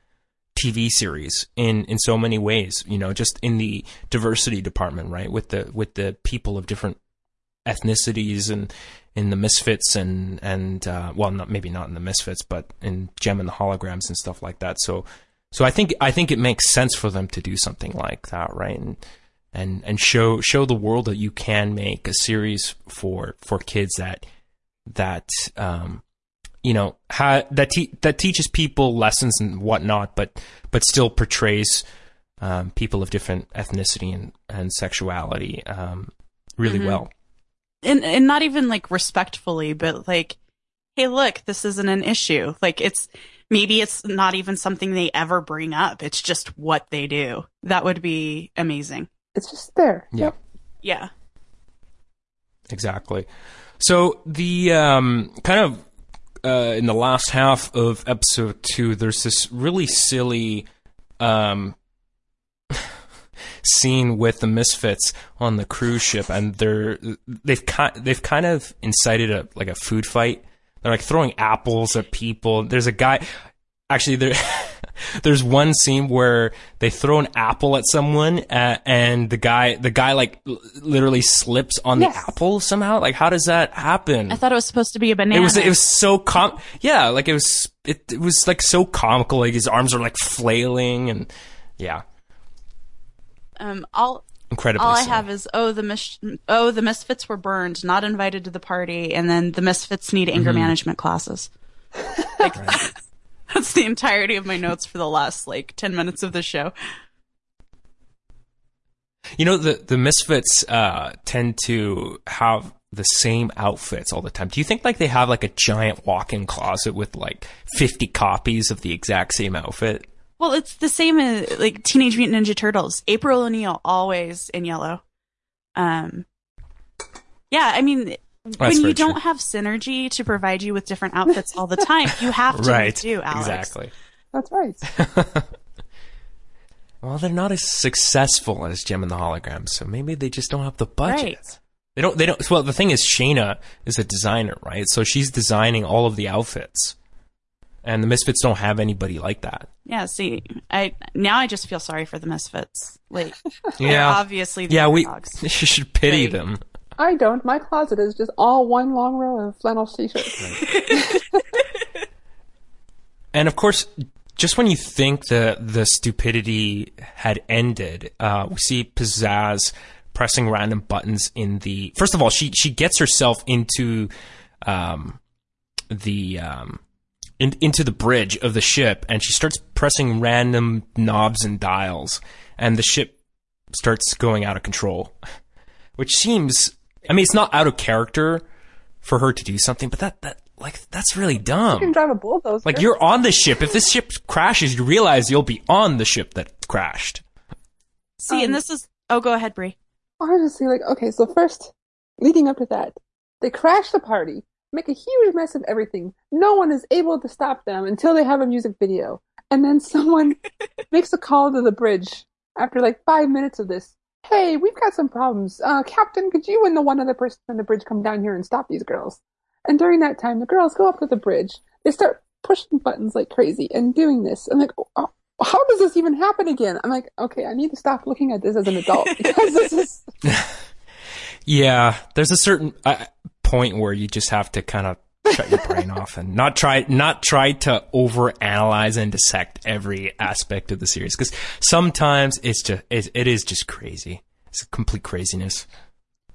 TV series in in so many ways. You know, just in the diversity department, right? With the with the people of different ethnicities and in the Misfits and and uh, well, not maybe not in the Misfits, but in Jem and the Holograms and stuff like that. So so I think I think it makes sense for them to do something like that, right? And and and show show the world that you can make a series for for kids that that um, you know ha- that te- that teaches people lessons and whatnot, but but still portrays um, people of different ethnicity and and sexuality um, really Mhm. well. and and not even like respectfully, but like, hey, look, this isn't an issue. Like it's maybe it's not even something they ever bring up. It's just what they do. That would be amazing. It's just there. Yeah. Yep. Yeah. Exactly. So the um, kind of uh, in the last half of episode two, there's this really silly um, [LAUGHS] scene with the misfits on the cruise ship, and they're they've kind they've kind of incited a like a food fight. They're like throwing apples at people. There's a guy. Actually, there. [LAUGHS] There's one scene where they throw an apple at someone, uh, and the guy, the guy, like l- literally slips on Yes. the apple somehow. Like, how does that happen? I thought it was supposed to be a banana. it was, it was so com. Yeah, like it was, it, it was like so comical. Like his arms are like flailing, and yeah, um all incredibly. all I silly. have is oh the mis- oh the misfits were burned, not invited to the party, and then the misfits need anger Mm-hmm. management classes. [LAUGHS] Like, that's the entirety of my notes for the last like ten minutes of the show. You know, the the misfits uh, tend to have the same outfits all the time. Do you think like they have like a giant walk-in closet with like 50 copies of the exact same outfit? Well, it's the same as like Teenage Mutant Ninja Turtles. April O'Neil always in yellow. Um, yeah, I mean, when you true. don't have synergy to provide you with different outfits all the time, you have to right. do Alex. Exactly. That's right. [LAUGHS] Well, they're not as successful as Jem and the Holograms, so maybe they just don't have the budget. Right. They don't. They don't. Well, the thing is, Shana is a designer, right? So she's designing all of the outfits, and the Misfits don't have anybody like that. Yeah. See, I now I just feel sorry for the misfits. Like, [LAUGHS] Yeah. obviously the Yeah, we underdogs. [LAUGHS] you should pity Right. them. I don't. My closet is just all one long row of flannel t-shirts. And of course, just when you think the the stupidity had ended, uh, we see Pizzazz pressing random buttons in the. First of all, she she gets herself into um, the um, in, into the bridge of the ship, and she starts pressing random knobs and dials, and the ship starts going out of control, which seems. I mean, it's not out of character for her to do something, but that that like that's really dumb. You can drive a bulldozer. Like you're on the ship. If this ship crashes, you realize you'll be on the ship that crashed. See, Um, and this is. Oh, go ahead, Brie. honestly like okay. So first, leading up to that, they crash the party, make a huge mess of everything. No one is able to stop them until they have a music video, and then someone [LAUGHS] makes a call to the bridge after like five minutes of this. Hey, we've got some problems. Uh, Captain, could you and the one other person on the bridge come down here and stop these girls? And during that time, the girls go up to the bridge. They start pushing buttons like crazy and doing this. I'm like, oh, how does this even happen again? I'm like, okay, I need to stop looking at this as an adult [LAUGHS] because this is [LAUGHS] Yeah, there's a certain uh, point where you just have to kind of shut your brain [LAUGHS] off and not try not try to overanalyze and dissect every aspect of the series because sometimes it's just it, it is just crazy. It's a complete craziness.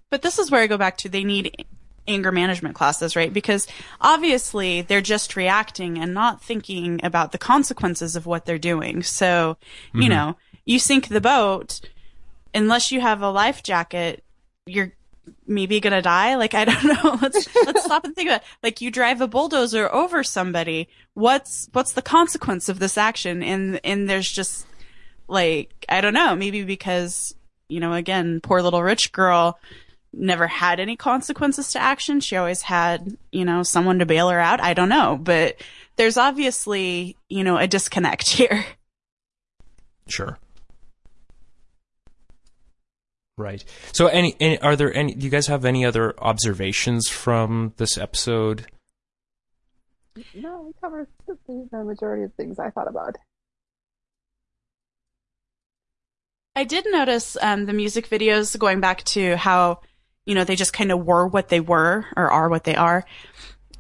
But this is where I go back to they need anger management classes, right? Because obviously they're just reacting and not thinking about the consequences of what they're doing. So, you mm-hmm. know, you sink the boat, unless you have a life jacket, you're maybe gonna die. Like, I don't [LAUGHS] know. Let's, let's stop and think about it. Like, you drive a bulldozer over somebody. What's, what's the consequence of this action? And, and there's just, like, I don't know, maybe because, you know, again, poor little rich girl, never had any consequences to action. She always had, you know, someone to bail her out. I don't know, but there's obviously, you know, a disconnect [LAUGHS] here. Sure. Right. So, any, any are there any? Do you guys have any other observations from this episode no, we covered the, the majority of things I thought about. I did notice um, the music videos going back to how, you know, they just kind of were what they were or are what they are.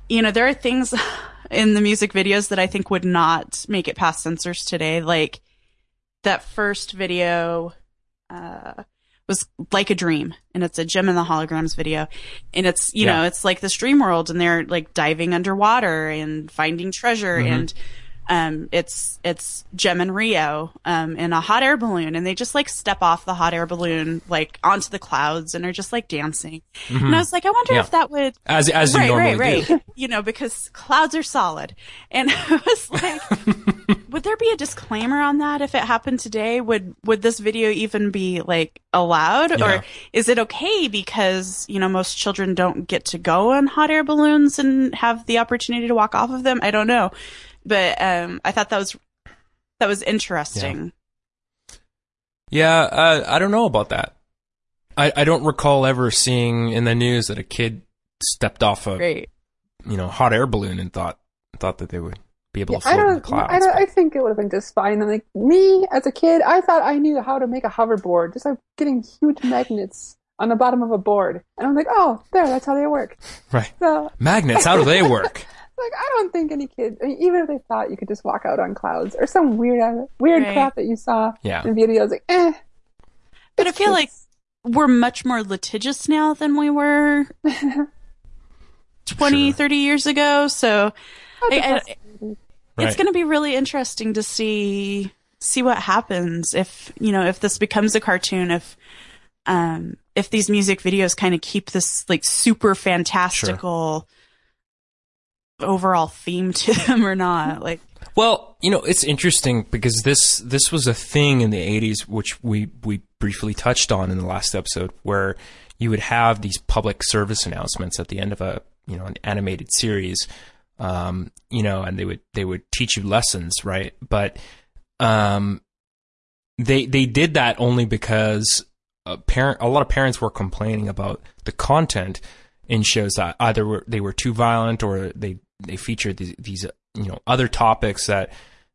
You know, there are things [SIGHS] in the music videos that I think would not make it past censors today. Like that first video, uh, was like a dream and it's a Jem and the holograms video and it's you yeah. know it's like this dream world and they're like diving underwater and finding treasure mm-hmm. and um, it's it's Jem and Rio um, in a hot air balloon, and they just like step off the hot air balloon like onto the clouds and are just like dancing. Mm-hmm. And I was like, I wonder yeah. if that would as as you right, normally right, right. [LAUGHS] do, you know, because clouds are solid. And [LAUGHS] I was like, [LAUGHS] would there be a disclaimer on that if it happened today? Would would this video even be like allowed, yeah. or is it okay because you know most children don't get to go on hot air balloons and have the opportunity to walk off of them? I don't know but um, I thought that was that was interesting. Yeah, yeah uh, I don't know about that. I, I don't recall ever seeing in the news that a kid stepped off a Great. you know hot air balloon and thought thought that they would be able yeah, to float I don't, in the clouds. I, don't, I think it would have been just fine. And like me as a kid, I thought I knew how to make a hoverboard, just like getting huge magnets on the bottom of a board. And I'm like, oh, there, that's how they work. [LAUGHS] Right. So magnets, how do they [LAUGHS] work? Like, I don't think any kid, I mean, even if they thought you could just walk out on clouds or some weird, uh, weird right. crap that you saw yeah. in videos, like, eh. But I feel like we're much more litigious now than we were [LAUGHS] 20, sure. 30 years ago. So I, I, it's going to be really interesting to see see what happens if you know if this becomes a cartoon if um if these music videos kind of keep this like super fantastical overall theme to [LAUGHS] them or not. Like, well, you know, it's interesting because this this was a thing in the '80s, which we we briefly touched on in the last episode, where you would have these public service announcements at the end of a you know an animated series, um, you know, and they would they would teach you lessons, right? But um, they they did that only because a parent a lot of parents were complaining about the content in shows that either were, they were too violent or they they featured these, these you know other topics that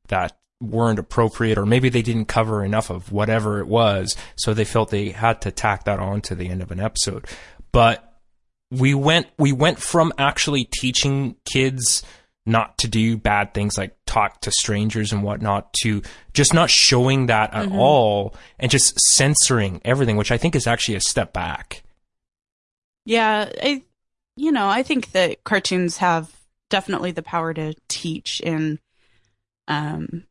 that weren't appropriate or maybe they didn't cover enough of whatever it was so they felt they had to tack that on to the end of an episode but we went we went from actually teaching kids not to do bad things like talk to strangers and whatnot to just not showing that at mm-hmm. all and just censoring everything which i think is actually a step back yeah i you know i think that cartoons have definitely the power to teach and um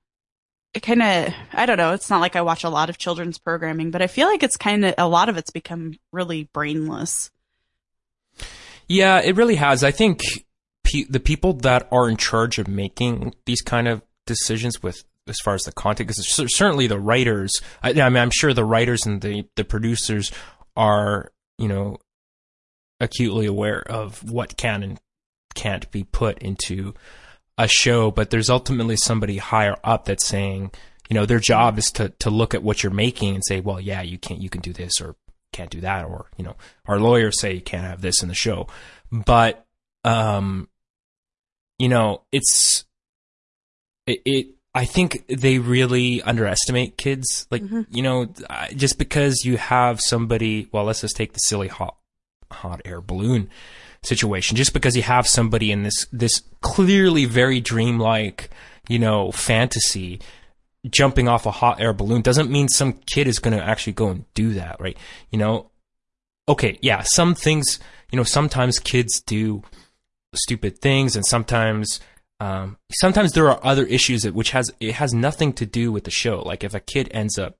it kind of i don't know it's not like i watch a lot of children's programming but i feel like it's kind of a lot of it's become really brainless yeah it really has. I think pe- the people that are in charge of making these kind of decisions with as far as the content because certainly the writers I, I mean i'm sure the writers and the the producers are you know acutely aware of what can and can't be put into a show, but there's ultimately somebody higher up that's saying, you know, their job is to to look at what you're making and say, well, yeah, you can't, you can do this or can't do that, or you know, our lawyers say you can't have this in the show, but um, you know, it's it, it I think they really underestimate kids. Like, mm-hmm. you know, just because you have somebody, well, let's just take the silly hot, hot air balloon situation. Just because you have somebody in this this clearly very dreamlike, you know, fantasy jumping off a hot air balloon doesn't mean some kid is going to actually go and do that, right? You know, okay, yeah, some things, you know, sometimes kids do stupid things, and sometimes. Um, sometimes there are other issues that which has it has nothing to do with the show. Like if a kid ends up,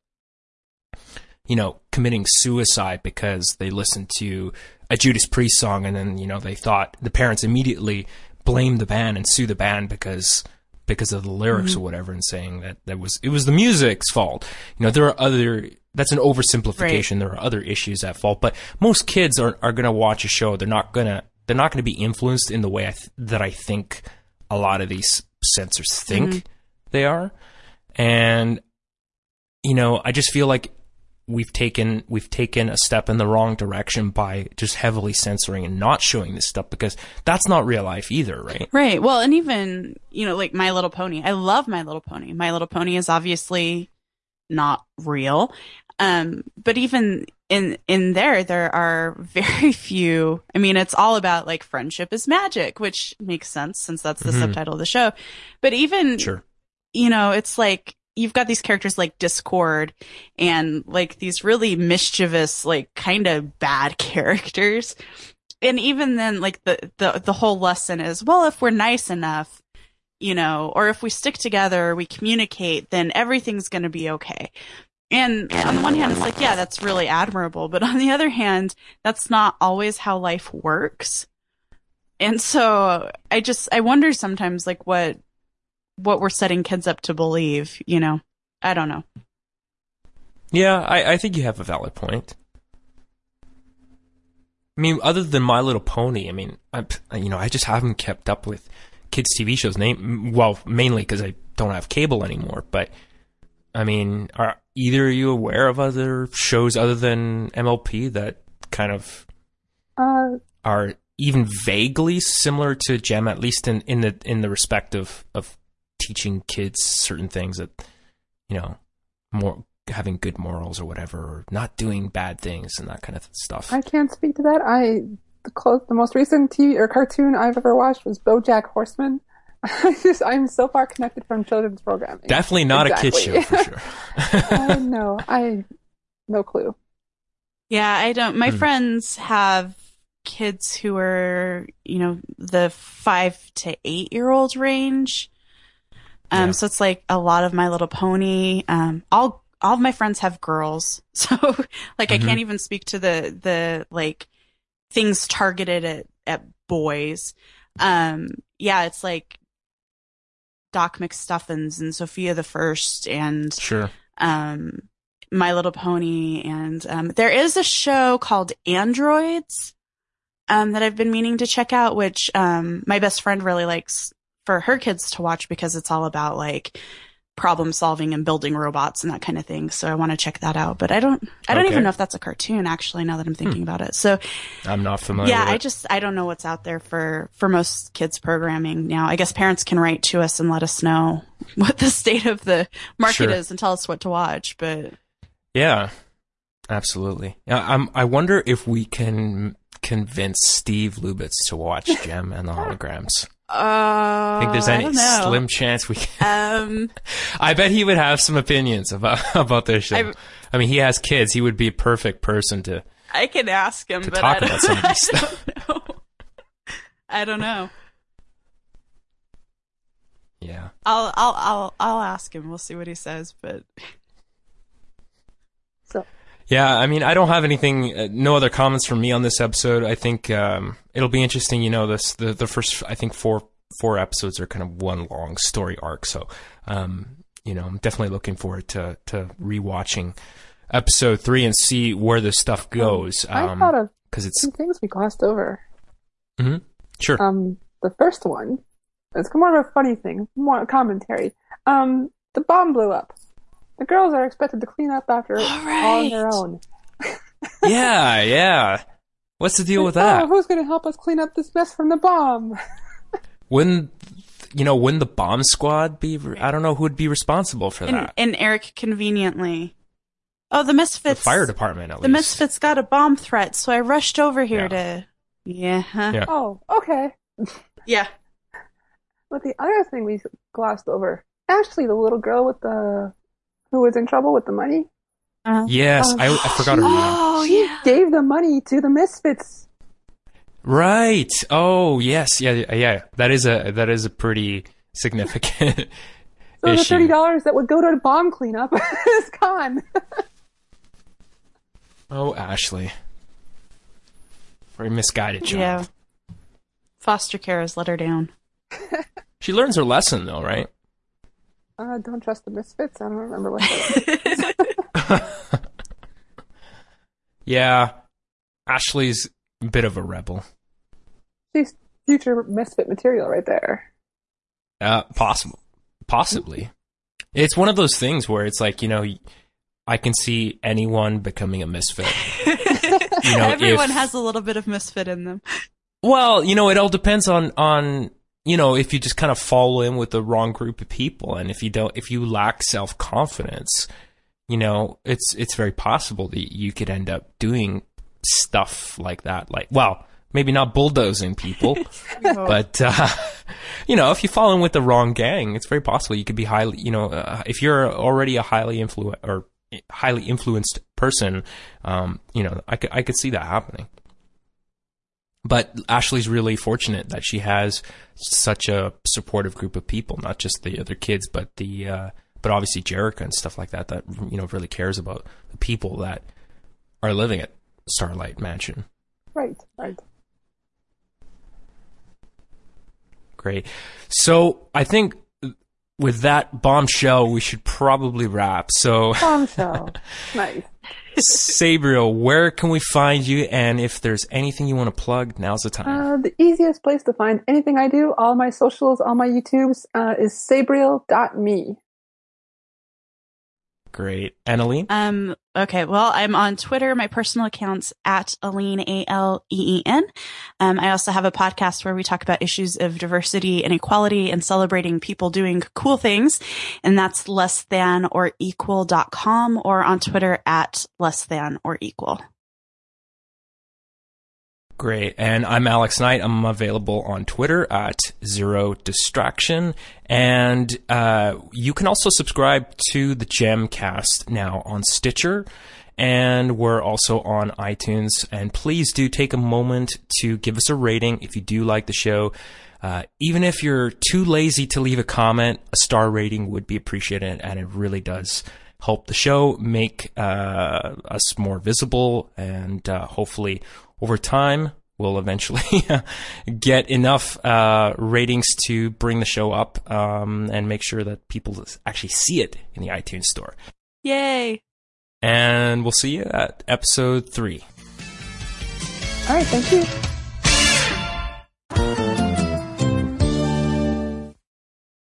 you know, committing suicide because they listened to a Judas Priest song, and then you know they thought the parents immediately blame the band and sue the band because because of the lyrics mm-hmm. or whatever, and saying that that was it was the music's fault. You know, there are other. That's an oversimplification. Right. There are other issues at fault, but most kids are are going to watch a show. They're not gonna they're not going to be influenced in the way I th- that I think a lot of these censors think mm-hmm. they are, and you know, I just feel like we've taken we've taken a step in the wrong direction by just heavily censoring and not showing this stuff because that's not real life either, right? Right. Well, and even, you know, like My Little Pony. I love My Little Pony. My Little Pony is obviously not real. Um, but even in, in there, there are very [LAUGHS] few. I mean, it's all about like friendship is magic, which makes sense since that's the Mhm. subtitle of the show. But even, Sure. you know, it's like you've got these characters like Discord and like these really mischievous, like kind of bad [LAUGHS] characters. And even then, like the, the, the whole lesson is, well, if we're nice enough, you know, or if we stick together, we communicate, then everything's going to be okay. And on the one hand, it's like, yeah, that's really admirable. But on the other hand, that's not always how life works. And so I just, I wonder sometimes like what, what we're setting kids up to believe, you know? I don't know. Yeah, I, I think you have a valid point. I mean, other than My Little Pony, I mean, I, you know, I just haven't kept up with kids' TV shows. Name well, mainly because I don't have cable anymore. But I mean, are either of you aware of other shows other than MLP that kind of Uh, are even vaguely similar to Jem, at least in, in the in the respect of of teaching kids certain things that you know more having good morals or whatever, or not doing bad things and that kind of stuff. I can't speak to that. I the close, the most recent TV or cartoon I've ever watched was BoJack Horseman. [LAUGHS] I just I'm so far connected from children's programming. Definitely not a kid show Exactly. for [LAUGHS] sure. I know. I no clue. Yeah, I don't. My Hmm. friends have kids who are, you know, the five to eight year old range. Um, Yeah. so it's like a lot of My Little Pony. Um, all all of my friends have girls, [LAUGHS] so like Mhm. I can't even speak to the the like things targeted at at boys. Um, yeah, it's like Doc McStuffins and Sofia the First and sure. um, My Little Pony, and um, there is a show called Annedroids um, that I've been meaning to check out, which um, my best friend really likes for her kids to watch because it's all about like problem solving and building robots and that kind of thing. So I want to check that out, but I don't, I don't Okay. even know if that's a cartoon actually. Now that I'm thinking hmm. about it, so I'm not familiar. yeah, I just I don't know what's out there for for most kids programming now. I guess parents can write to us and let us know [LAUGHS] what the state of the market Sure. is and tell us what to watch, but Yeah, absolutely. Yeah, I'm, I wonder if we can convince Steve Lubitz to watch Jem and the [LAUGHS] Holograms. Uh, I think there's any slim chance we can. Um, [LAUGHS] I bet he would have some opinions about [LAUGHS] about this show. I- I mean, he has kids. He would be a perfect person to. I can ask him, but talk I don't, about some of this [LAUGHS] I don't know. I don't know. Yeah. I'll I'll I'll I'll ask him. We'll see what he says. But Yeah, I mean, I don't have anything, uh, no other comments from me on this episode. I think um, it'll be interesting. You know, this the the first, I think four four episodes are kind of one long story arc. So, um, you know, I'm definitely looking forward to to rewatching episode three and see where this stuff goes. I Um, thought of because it's two things we glossed over. mhm. sure. Um, the first one, it's more of a funny thing, more commentary. Um, the bomb blew up. The girls are expected to clean up after it all on their own. yeah, yeah. What's the deal with Oh, that? who's going to help us clean up this mess from the bomb? Wouldn't you know? Wouldn't the bomb squad be? I don't know who would be responsible for and, that. and Eric conveniently. Oh, the The misfits. fire department, at The least. misfits got a bomb threat, so I rushed over here Yeah. to. Yeah. Yeah. Oh, okay. Yeah. But the other thing we glossed over, Ashley, the little girl with the who was in trouble with the money, Uh, Yes, Um, I, I forgot her name. oh she yeah. gave the money to the misfits. Right. Oh, yes. Yeah, yeah, yeah. That is a that is a pretty significant So the thirty dollars that would go to bomb cleanup [LAUGHS] is gone. Oh, Ashley. Very misguided job. Yeah. Foster care has let her down. She learns her lesson though, right? Uh, don't trust the misfits. I don't remember what. That. [LAUGHS] Yeah. Ashley's a bit of a rebel. She's future misfit material right there. Uh possible. Possibly. It's one of those things where it's like, you know, I can see anyone becoming a misfit. [LAUGHS] you know, everyone if, has a little bit of misfit in them. Well, you know, it all depends on on you know if you just kind of fall in with the wrong group of people, and if you don't, if you lack self confidence, you know, it's it's very possible that you could end up doing stuff like that. Like, well, maybe not bulldozing people, [LAUGHS] [LAUGHS] but uh, [LAUGHS] you know, if you fall in with the wrong gang, it's very possible you could be highly, you know, uh, if you're already a highly influ or highly influenced person, um, you know, I could I could see that happening. But Ashley's really fortunate that she has such a supportive group of people, not just the other kids, but the uh, but obviously Jerrica and stuff like that that you know really cares about the people that are living at Starlight Mansion. Right, right. Great. So I think with that bombshell, we should probably wrap. So bombshell, [LAUGHS] nice. Sabriel, where can we find you? And if there's anything you want to plug, now's the time. Uh, the easiest place to find anything I do, all my socials, all my YouTubes, uh, is sabriel.me. Great. Annaline? Um, okay. Well, I'm on Twitter. My personal account's at Aleen, A-L-E-E-N. Um, I also have a podcast where we talk about issues of diversity and equality and celebrating people doing cool things. And that's less than or equal.com or on Twitter at less than or equal. Great. And I'm Alex Knight. I'm available on Twitter at Zero Distraction. And uh, you can also subscribe to the Gemcast now on Stitcher. And we're also on iTunes. And please do take a moment to give us a rating if you do like the show. Uh, even if you're too lazy to leave a comment, a star rating would be appreciated. And it really does help the show make uh, us more visible and uh, hopefully over time, we'll eventually [LAUGHS] get enough uh, ratings to bring the show up um, and make sure that people actually see it in the iTunes store. Yay! And we'll see you at episode three. All right, thank you.